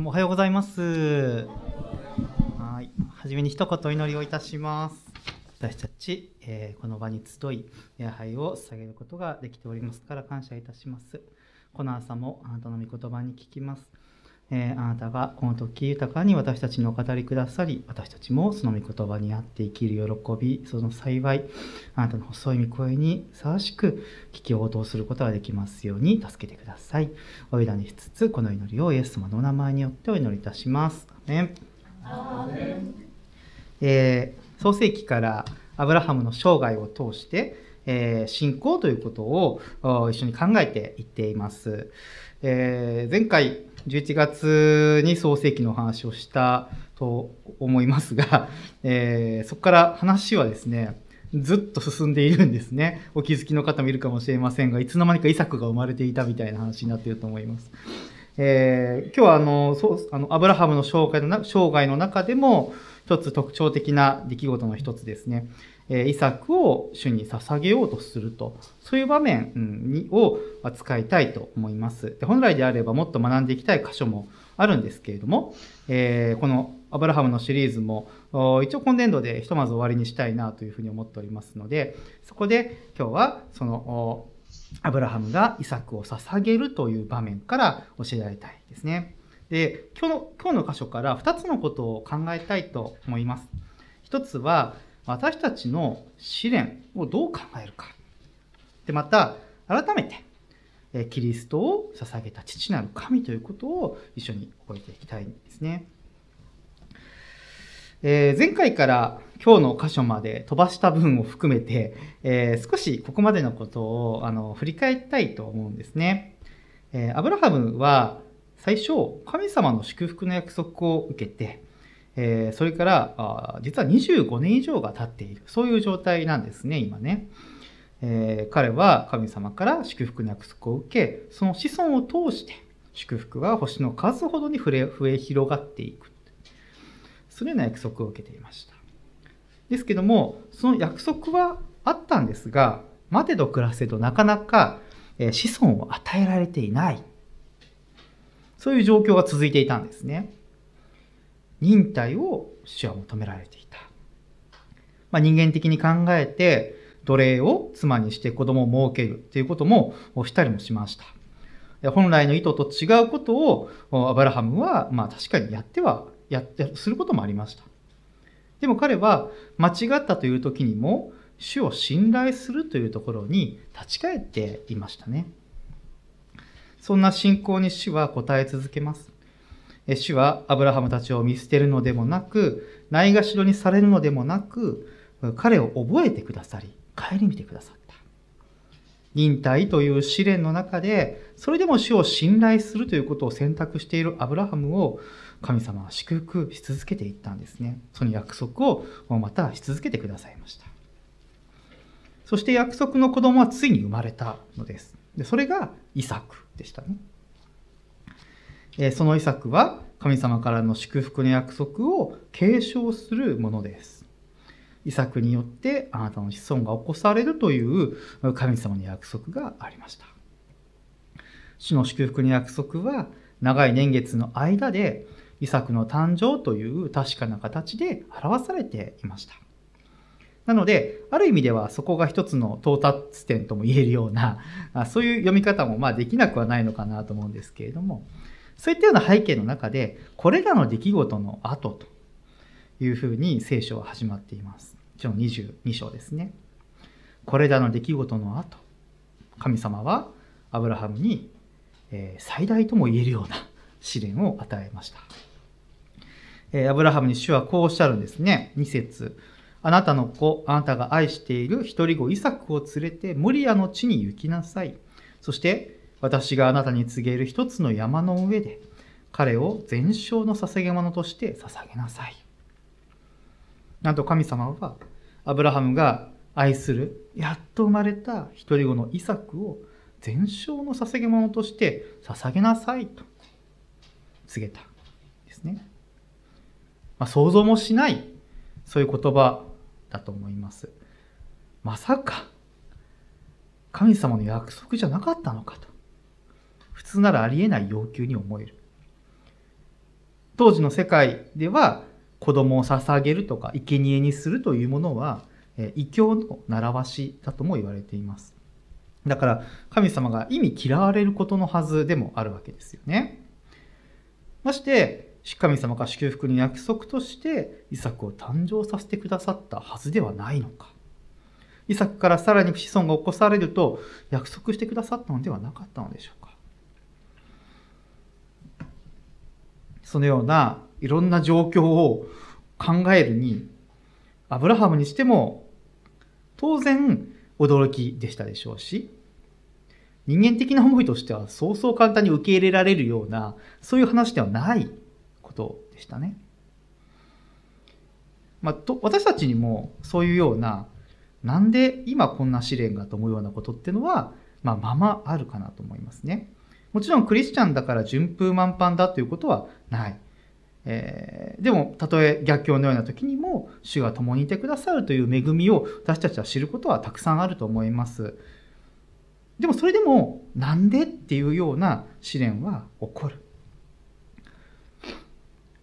どうもおはようございます。はい。はじめに一言お祈りをいたします。私たち、えー、この場に集い、礼拝を捧げることができておりますから感謝いたします。この朝もあなたの御言葉に聞きます。えー、あなたがこの時豊かに私たちにお語りくださり、私たちもその御言葉にあって生きる喜び、その幸い、あなたの細い御声にふさわしく聞き応答することができますように助けてください。お委ねしつつ、この祈りをイエス様のお名前によってお祈りいたします。アメンえー、創世記からアブラハムの生涯を通して、えー、信仰ということを一緒に考えていっています。えー、前回11月に創世記の話をしたと思いますが、えー、そこから話はですね、ずっと進んでいるんですね。お気づきの方もいるかもしれませんが、いつの間にかイサクが生まれていたみたいな話になっていると思います。えー、今日はあのそうあのアブラハムの生涯の生涯の中でも一つ特徴的な出来事の一つですね。えイサクを主に捧げようとすると、そういう場面を扱いたいと思います。で本来であればもっと学んでいきたい箇所もあるんですけれども、え、このアブラハムのシリーズも一応今年度でひとまず終わりにしたいなというふうに思っておりますので、そこで今日はそのアブラハムがイサクを捧げるという場面から教えられたいですね。で、今日の今日の箇所から2つのことを考えたいと思います。一つは、私たちの試練をどう考えるか。で、また、改めて、キリストを捧げた父なる神ということを一緒に覚えていきたいんですね。えー、前回から今日の箇所まで飛ばした分を含めて、えー、少しここまでのことをあの振り返りたいと思うんですね。えー、アブラハムは最初神様の祝福の約束を受けて、えー、それからあ実は25年以上が経っている。そういう状態なんですね今ね、えー、彼は神様から祝福の約束を受けその子孫を通して祝福は星の数ほどに増え広がっていく。そのような約束を受けていました。ですけどもその約束はあったんですが待てど暮らせどなかなか子孫を与えられていない。そういう状況が続いていたんですね。忍耐を主は求められていた。まあ、人間的に考えて、奴隷を妻にして子供を設けるということもしたりもしました。本来の意図と違うことをアブラハムは、まあ確かにやっては、やって、することもありました。でも彼は間違ったという時にも、主を信頼するというところに立ち返っていましたね。そんな信仰に主は答え続けます。主はアブラハムたちを見捨てるのでもなく、ないがしろにされるのでもなく、彼を覚えてくださり、顧みてくださった。忍耐という試練の中で、それでも主を信頼するということを選択しているアブラハムを神様は祝福し続けていったんですね。その約束をまたし続けてくださいました。そして約束の子供はついに生まれたのです。でそれがイサクでしたね。えそのイサクは神様からの祝福の約束を継承するものです。イサクによってあなたの子孫が起こされるという神様の約束がありました。主の祝福の約束は長い年月の間でイサクの誕生という確かな形で表されていました。なので、ある意味ではそこが一つの到達点とも言えるような、そういう読み方もまあできなくはないのかなと思うんですけれども、そういったような背景の中で、これらの出来事の後というふうに聖書は始まっています。一応22章ですね。これらの出来事の後、神様はアブラハムに最大とも言えるような試練を与えました。アブラハムに主はこうおっしゃるんですね。2節あなたの子、あなたが愛している一人子イサクを連れてモリアの地に行きなさい。そして私があなたに告げる一つの山の上で彼を全焼の捧げ物として捧げなさい。なんと神様はアブラハムが愛するやっと生まれた一人子のイサクを全焼の捧げ物として捧げなさいと告げたですね。まあ、想像もしないそういう言葉だと思います。まさか、神様の約束じゃなかったのかと。通ならありえない要求に思える。当時の世界では子供を捧げるとか生贄にするというものは異教の習わしだとも言われています。だから神様が意味嫌われることのはずでもあるわけですよね。まして神様が祝福の約束としてイサクを誕生させてくださったはずではないのか。イサクからさらに子孫が起こされると約束してくださったのではなかったのでしょうか。そのようないろんな状況を考えるに、アブラハムにしても当然驚きでしたでしょうし、人間的な思いとしてはそうそう簡単に受け入れられるような、そういう話ではないことでしたね。まあ、と私たちにもそういうような、なんで今こんな試練がと思うようなことっていうのは、まあ、ままあるかなと思いますね。もちろんクリスチャンだから順風満帆だということはない。えー、でも、たとえ逆境のような時にも、主が共にいてくださるという恵みを私たちは知ることはたくさんあると思います。でも、それでも、なんでっていうような試練は起こる。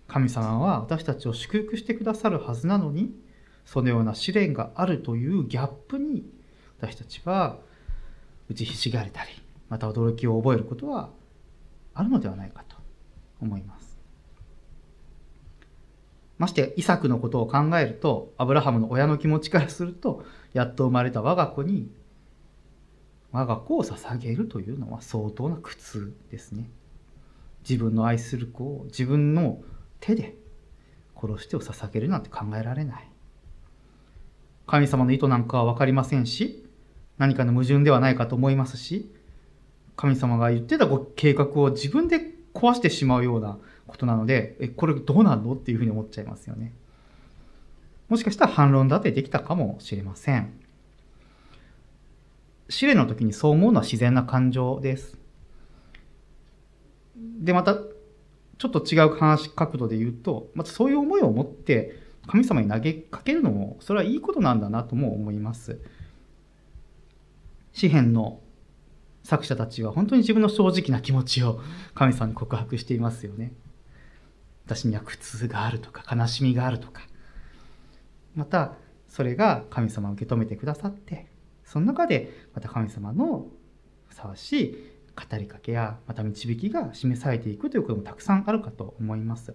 神様は私たちを祝福してくださるはずなのに、そのような試練があるというギャップに、私たちは打ちひしがれたり、また驚きを覚えることはあるのではないかと思います。まして、イサクのことを考えると、アブラハムの親の気持ちからすると、やっと生まれた我が子に、我が子を捧げるというのは相当な苦痛ですね。自分の愛する子を自分の手で殺してを捧げるなんて考えられない。神様の意図なんかは分かりませんし、何かの矛盾ではないかと思いますし、神様が言ってたご計画を自分で壊してしまうようなことなので、え、これどうなんのっていうふうに思っちゃいますよね。もしかしたら反論だってできたかもしれません。試練の時にそう思うのは自然な感情です。で、また、ちょっと違う話角度で言うと、またそういう思いを持って神様に投げかけるのも、それはいいことなんだなとも思います。詩篇の作者たちは本当に自分の正直な気持ちを神様に告白していますよね。私には苦痛があるとか悲しみがあるとかまたそれが神様を受け止めてくださってその中でまた神様のふさわしい語りかけやまた導きが示されていくということもたくさんあるかと思います。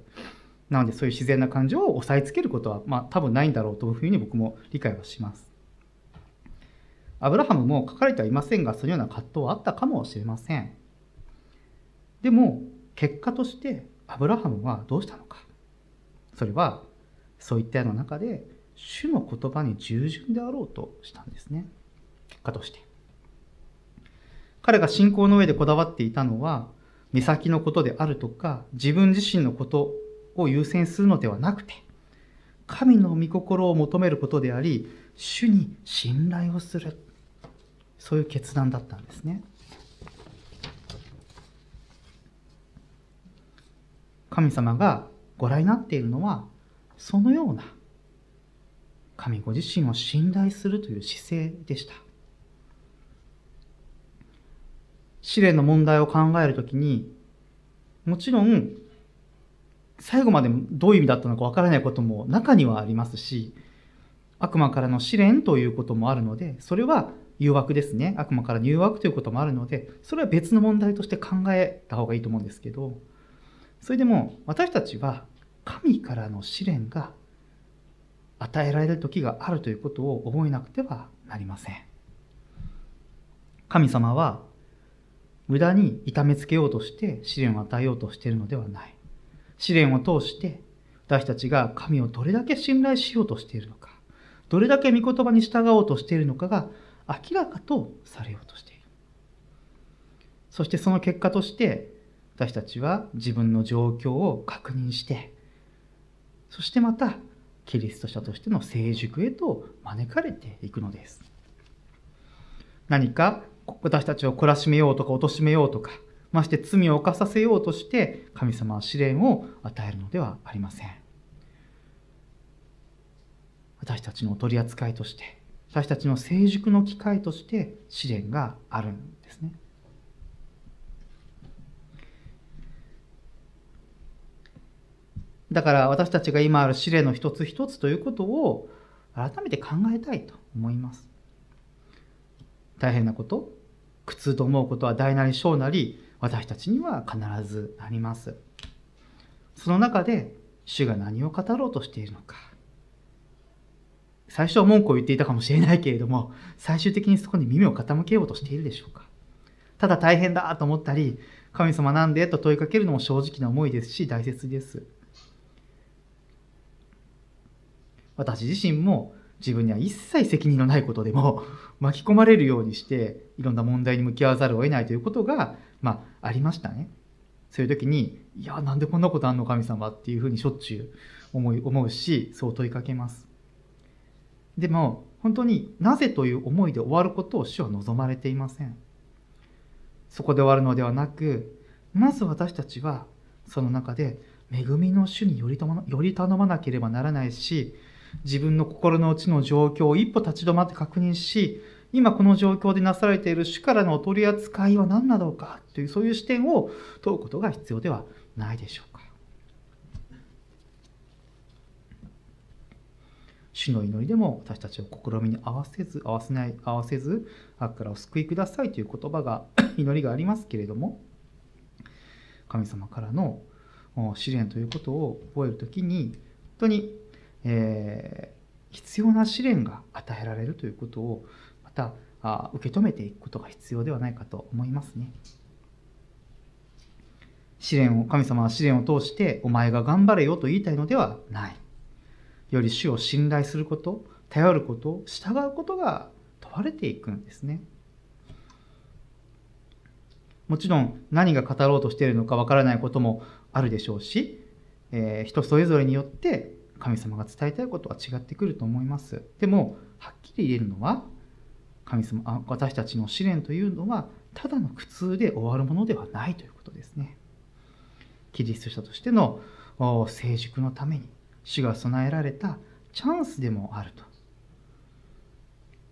なのでそういう自然な感情を押さえつけることは、まあ、多分ないんだろうというふうに僕も理解はします。アブラハムも書かれてはいませんが、そのような葛藤はあったかもしれません。でも、結果としてアブラハムはどうしたのか。それはそういったような中で主の言葉に従順であろうとしたんですね。結果として。彼が信仰の上でこだわっていたのは目先のことであるとか自分自身のことを優先するのではなくて神の御心を求めることであり主に信頼をする。そういう決断だったんですね。神様がご覧になっているのはそのような神ご自身を信頼するという姿勢でした。試練の問題を考えるときにもちろん最後までどういう意味だったのかわからないことも中にはありますし悪魔からの試練ということもあるのでそれは誘惑ですね悪魔から誘惑ということもあるのでそれは別の問題として考えた方がいいと思うんですけどそれでも私たちは神からの試練が与えられる時があるということを覚えなくてはなりません。神様は無駄に痛めつけようとして試練を与えようとしているのではない。試練を通して私たちが神をどれだけ信頼しようとしているのか、どれだけ御言葉に従おうとしているのかが明らかとされようとしている。そしてその結果として私たちは自分の状況を確認してそしてまたキリスト者としての成熟へと招かれていくのです何か私たちを懲らしめようとか貶めようとかまして罪を犯させようとして神様は試練を与えるのではありません私たちの取り扱いとして私たちの成熟の機会として試練があるんですねだから私たちが今ある試練の一つ一つということを改めて考えたいと思います。大変なこと、苦痛と思うことは大なり小なり、私たちには必ずあります。その中で主が何を語ろうとしているのか。最初は文句を言っていたかもしれないけれども、最終的にそこに耳を傾けようとしているでしょうか。ただ大変だと思ったり、神様なんでと問いかけるのも正直な思いですし、大切です。私自身も自分には一切責任のないことでも巻き込まれるようにしていろんな問題に向き合わざるを得ないということが、まあ、ありましたね。そういう時に、いや、なんでこんなことあんの神様っていうふうにしょっちゅう思い思うし、そう問いかけます。でも、本当になぜという思いで終わることを主は望まれていません。そこで終わるのではなく、まず私たちはその中で恵みの主によりより頼まなければならないし、自分の心の内の状況を一歩立ち止まって確認し、今この状況でなされている主からのお取り扱いは何なのかというそういう視点を問うことが必要ではないでしょうか。主の祈りでも私たちを試みに合わせず合わせない合わせず悪からお救いくださいという言葉が 祈りがありますけれども神様からの試練ということを覚える時に本当に、えー、必要な試練が与えられるということをまたあ受け止めていくことが必要ではないかと思いますね。試練を神様は試練を通してお前が頑張れよと言いたいのではない。より主を信頼すること、頼ること、従うことが問われていくんですね。もちろん何が語ろうとしているのかわからないこともあるでしょうし、えー、人それぞれによって神様が伝えたいことは違ってくると思います。でも、はっきり言えるのは、神様あ私たちの試練というのはただの苦痛で終わるものではないということですね。キリスト者としての成熟のために主が備えられたチャンスでもあると。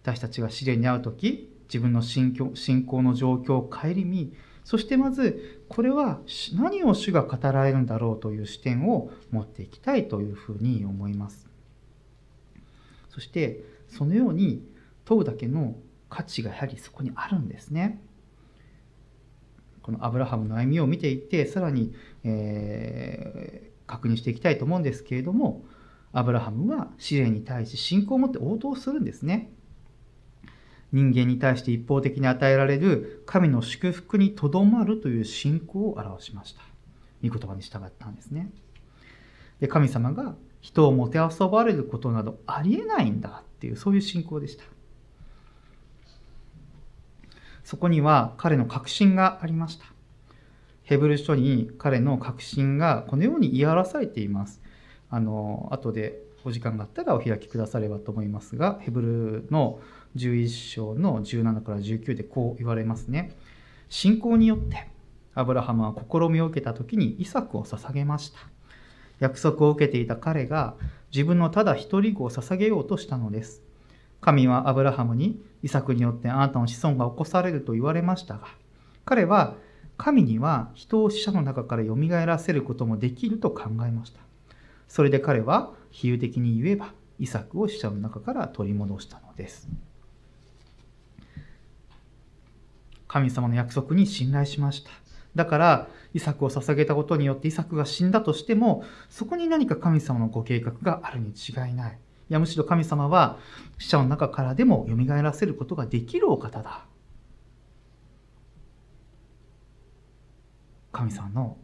私たちが試練に遭う時自分の信仰の状況を顧みそしてまずこれは何を主が語られるんだろうという視点を持っていきたいというふうに思います。そしてそのように問うだけの価値がやはりそこにあるんですね。このアブラハムの歩みを見ていってさらに、え、確認していきたいと思うんですけれどもアブラハムは試練に対し信仰を持って応答するんですね。人間に対して一方的に与えられる神の祝福にとどまるという信仰を表しました。御言葉に従ったんですね。で神様が人をもてあそばれることなどありえないんだっていうそういう信仰でした。そこには彼の確信がありました。ヘブル書に彼の確信がこのように言い表されています。あの、後でお時間があったらお開きくださればと思いますが、ヘブルの11章の17から19でこう言われますね。信仰によってアブラハムは試みを受けた時にイサクを捧げました。約束を受けていた彼が自分のただ一人子を捧げようとしたのです。神はアブラハムにイサクによってあなたの子孫が起こされると言われましたが、彼は神には人を死者の中から蘇らせることもできると考えました。それで彼は比喩的に言えば、イサクを死者の中から取り戻したのです。神様の約束に信頼しました。だから、イサクを捧げたことによってイサクが死んだとしても、そこに何か神様のご計画があるに違いない。いやむしろ神様は死者の中からでも蘇らせることができるお方だ。神様の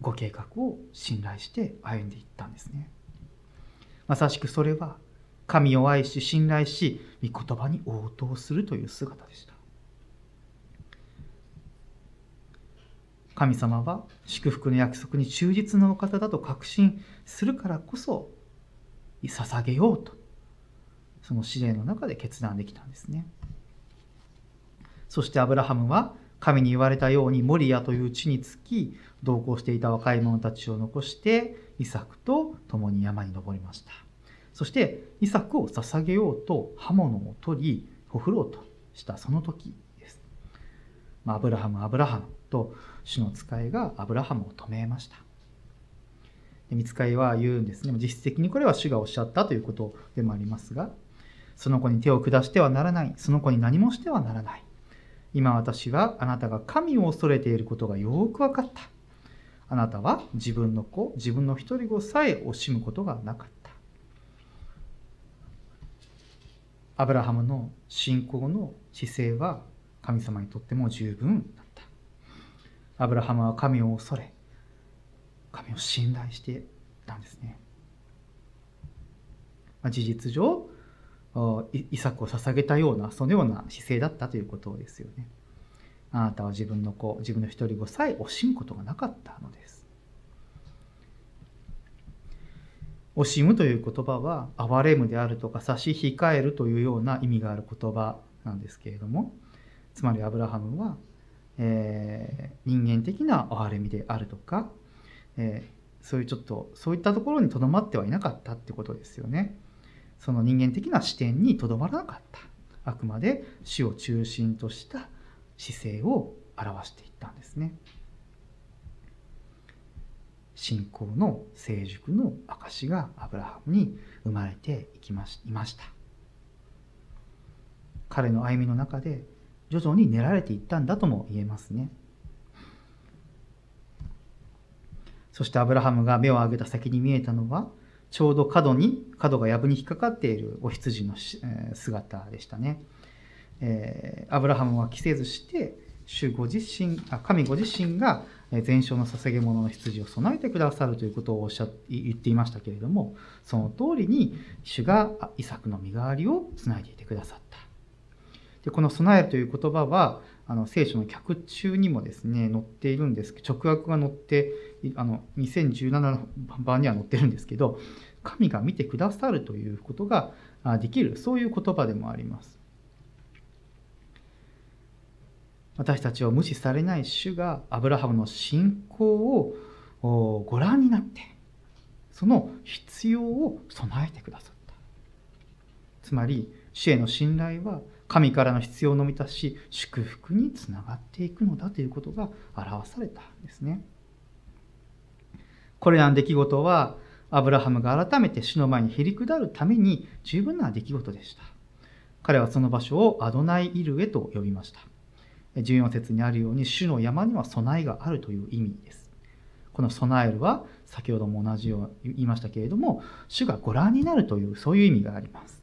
ご計画を信頼して歩んでいったんですね。まさしくそれは神を愛し信頼し御言葉に応答するという姿でした。神様は祝福の約束に忠実なお方だと確信するからこそ捧げようとその試練の中で決断できたんですねそしてアブラハムは神に言われたようにモリアという地につき同行していた若い者たちを残してイサクと共に山に登りましたそしてイサクを捧げようと刃物を取りほふろうとしたその時です、まあ、アブラハムアブラハムと主の使いがアブラハムを止めました見つかりは言うんですね。実質的にこれは主がおっしゃったということでもありますが、その子に手を下してはならない。その子に何もしてはならない。今私はあなたが神を恐れていることがよく分かった。あなたは自分の子、自分の一人子さえ惜しむことがなかった。アブラハムの信仰の姿勢は神様にとっても十分だった。アブラハムは神を恐れ、神を信頼していたんですね。まあ、事実上、イサクを捧げたような、そのような姿勢だったということですよね。あなたは自分の子、自分の一人子さえ惜しむことがなかったのです。惜しむという言葉は、憐れむであるとか差し控えるというような意味がある言葉なんですけれども、つまりアブラハムは、えー、人間的な憐れみであるとか、えー、そういうちょっとそういったところにとどまってはいなかったってことですよね。その人間的な視点にとどまらなかった。あくまで死を中心とした姿勢を表していったんですね。信仰の成熟の証がアブラハムに生まれていきましいました。彼の歩みの中で徐々に練られていったんだとも言えますね。そしてアブラハムが目を上げた先に見えたのは、ちょうど角に、角が藪に引っかかっているお羊の姿でしたね。えー、アブラハムは着せずして、主ご自身、あ神ご自身が全焼の捧げ物の羊を備えてくださるということをおっしゃ言っていましたけれども、その通りに主がイサクの身代わりをつないでいてくださった。でこの備えるという言葉は、あの聖書の脚中にもですね載っているんです。直訳が載ってあの2017の版には載ってるんですけど神が見てくださるということができる。そういう言葉でもあります。私たちを無視されない主がアブラハムの信仰をご覧になってその必要を備えてくださった。つまり主への信頼は神からの必要の満たし、祝福につながっていくのだということが表されたんですね。これらの出来事は、アブラハムが改めて主の前にへり下るために十分な出来事でした。彼はその場所をアドナイイルエと呼びました。14節にあるように、主の山には備えがあるという意味です。この備えるは、先ほども同じように言いましたけれども、主がご覧になるという、そういう意味があります。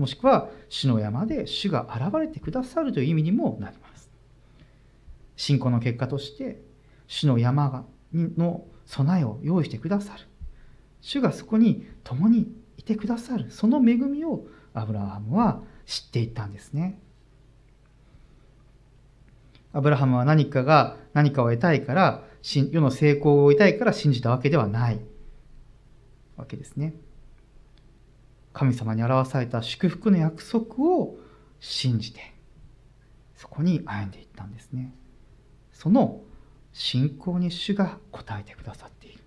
もしくは主の山で主が現れてくださるという意味にもなります。信仰の結果として主の山の備えを用意してくださる。主がそこに共にいてくださる。その恵みをアブラハムは知っていったんですね。アブラハムは何かが何かを得たいから世の成功を得たいから信じたわけではないわけですね。神様に表された祝福の約束を信じてそこに歩んでいったんですね。その信仰に主が応えてくださっている。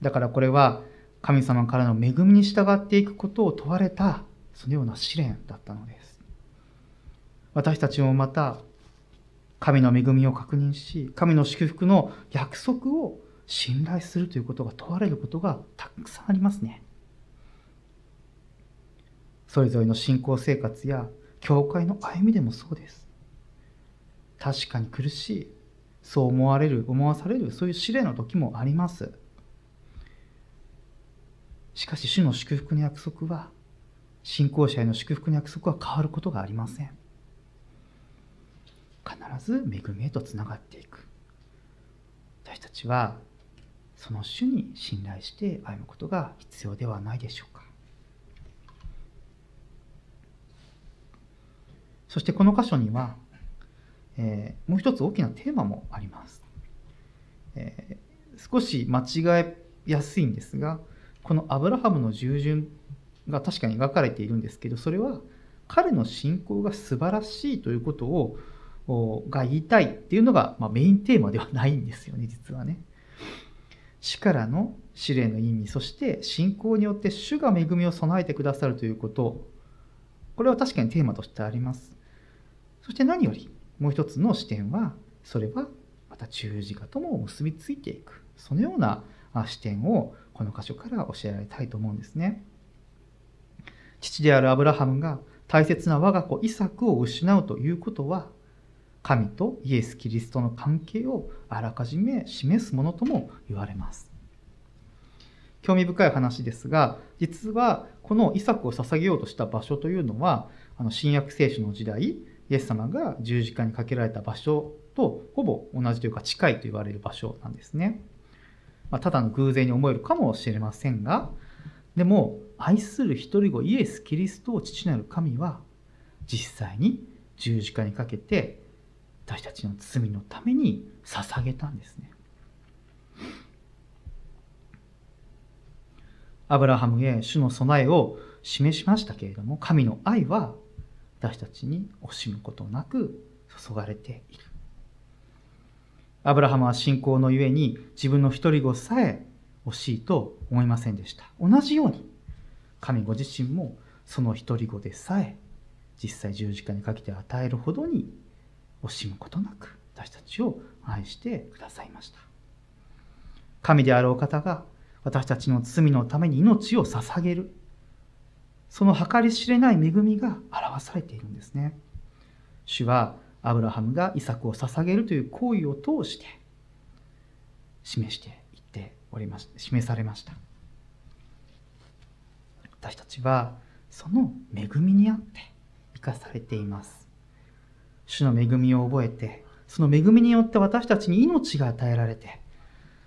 だからこれは神様からの恵みに従っていくことを問われたそのような試練だったのです。私たちもまた神の恵みを確認し神の祝福の約束を信頼するということが問われることがたくさんありますね。それぞれの信仰生活や教会の歩みでもそうです。確かに苦しい。そう思われる、思わされる、そういう試練の時もあります。しかし、主の祝福の約束は、信仰者への祝福の約束は変わることがありません。必ず恵みへとつながっていく。私たちは、その主に信頼して歩むことが必要ではないでしょうか。そしてこの箇所には、えー、もう一つ大きなテーマもあります。えー、少し間違えやすいんですが、このアブラハムの従順が確かに描かれているんですけど、それは彼の信仰が素晴らしいということをが言いたいっていうのが、まあ、メインテーマではないんですよね、実はね。死からの試練の意味、そして信仰によって主が恵みを備えてくださるということ、これは確かにテーマとしてあります。そして何よりもう一つの視点はそれはまた十字架とも結びついていくそのような視点をこの箇所から教えられたいと思うんですね。父であるアブラハムが大切な我が子イサクを失うということは神とイエス・キリストの関係をあらかじめ示すものとも言われます。興味深い話ですが実はこのイサクを捧げようとした場所というのはあの新約聖書の時代イエス様が十字架にかけられた場所とほぼ同じというか近いと言われる場所なんですね。まあ、ただの偶然に思えるかもしれませんがでも愛する一人子イエス・キリストを父なる神は実際に十字架にかけて私たちの罪のために捧げたんですね。アブラハムへ主の備えを示しましたけれども神の愛は私たちに惜しむことなく注がれている。アブラハムは信仰のゆえに自分の一人子さえ惜しいと思いませんでした。同じように神ご自身もその一人子でさえ実際十字架にかけて与えるほどに惜しむことなく私たちを愛してくださいました。神であるお方が私たちの罪のために命を捧げる。その計り知れない恵みが表されているんですね。主はアブラハムがイサクを捧げるという行為を通して示していっておりまし示されました。私たちはその恵みにあって生かされています。主の恵みを覚えて、その恵みによって私たちに命が与えられて、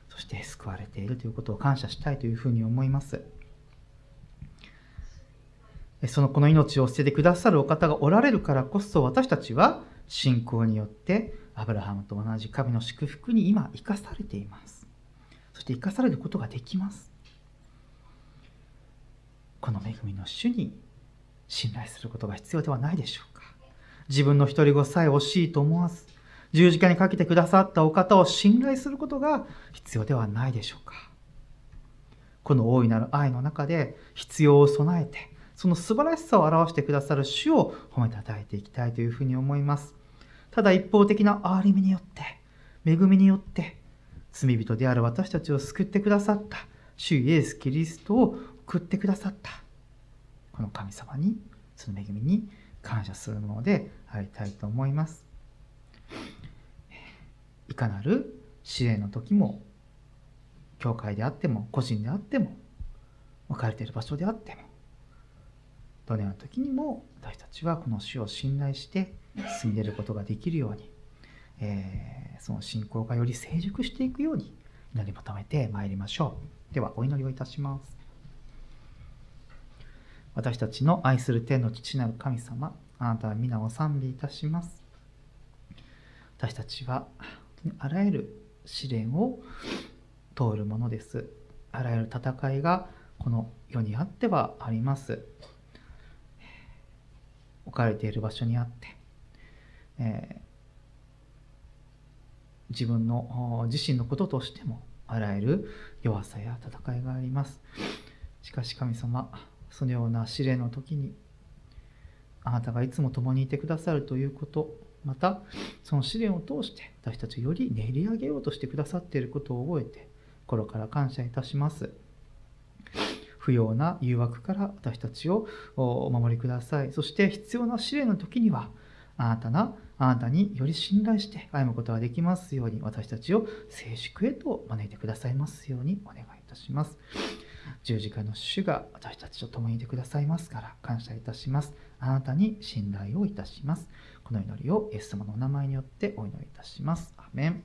そして救われているということを感謝したいというふうに思います。そのこの命を捨ててくださるお方がおられるからこそ私たちは信仰によってアブラハムと同じ神の祝福に今生かされています。そして生かされることができます。この恵みの主に信頼することが必要ではないでしょうか。自分の独り子さえ惜しいと思わず、十字架にかけてくださったお方を信頼することが必要ではないでしょうか。この大いなる愛の中で必要を備えて、その素晴らしさを表してくださる主を褒めたたえていきたいというふうに思います。ただ一方的な憐れみによって、恵みによって、罪人である私たちを救ってくださった主イエス・キリストを送ってくださったこの神様にその恵みに感謝するものでありたいと思います。いかなる試練の時も教会であっても個人であっても置かれている場所であってもどのような時にも私たちはこの主を信頼して進み出ることができるように、えー、その信仰がより成熟していくように祈り求めてまいりましょう。ではお祈りをいたします。私たちの愛する天の父なる神様あなたは皆を賛美いたします。私たちはあらゆる試練を通るものです。あらゆる戦いがこの世にあってはあります。置かれている場所にあって、えー、自分の自身のこととしてもあらゆる弱さや戦いがあります。しかし神様そのような試練の時にあなたがいつも共にいてくださるということまたその試練を通して私たちをより練り上げようとしてくださっていることを覚えて心から感謝いたします。不要な誘惑から私たちをお守りくださいそして必要な試練の時にはあなたなあなたにより信頼して歩むことができますように私たちを静粛へと招いてくださいますようにお願いいたします。十字架の主が私たちと共にいてくださいますから感謝いたします。あなたに信頼をいたします。この祈りをイエス様のお名前によってお祈りいたします。アメン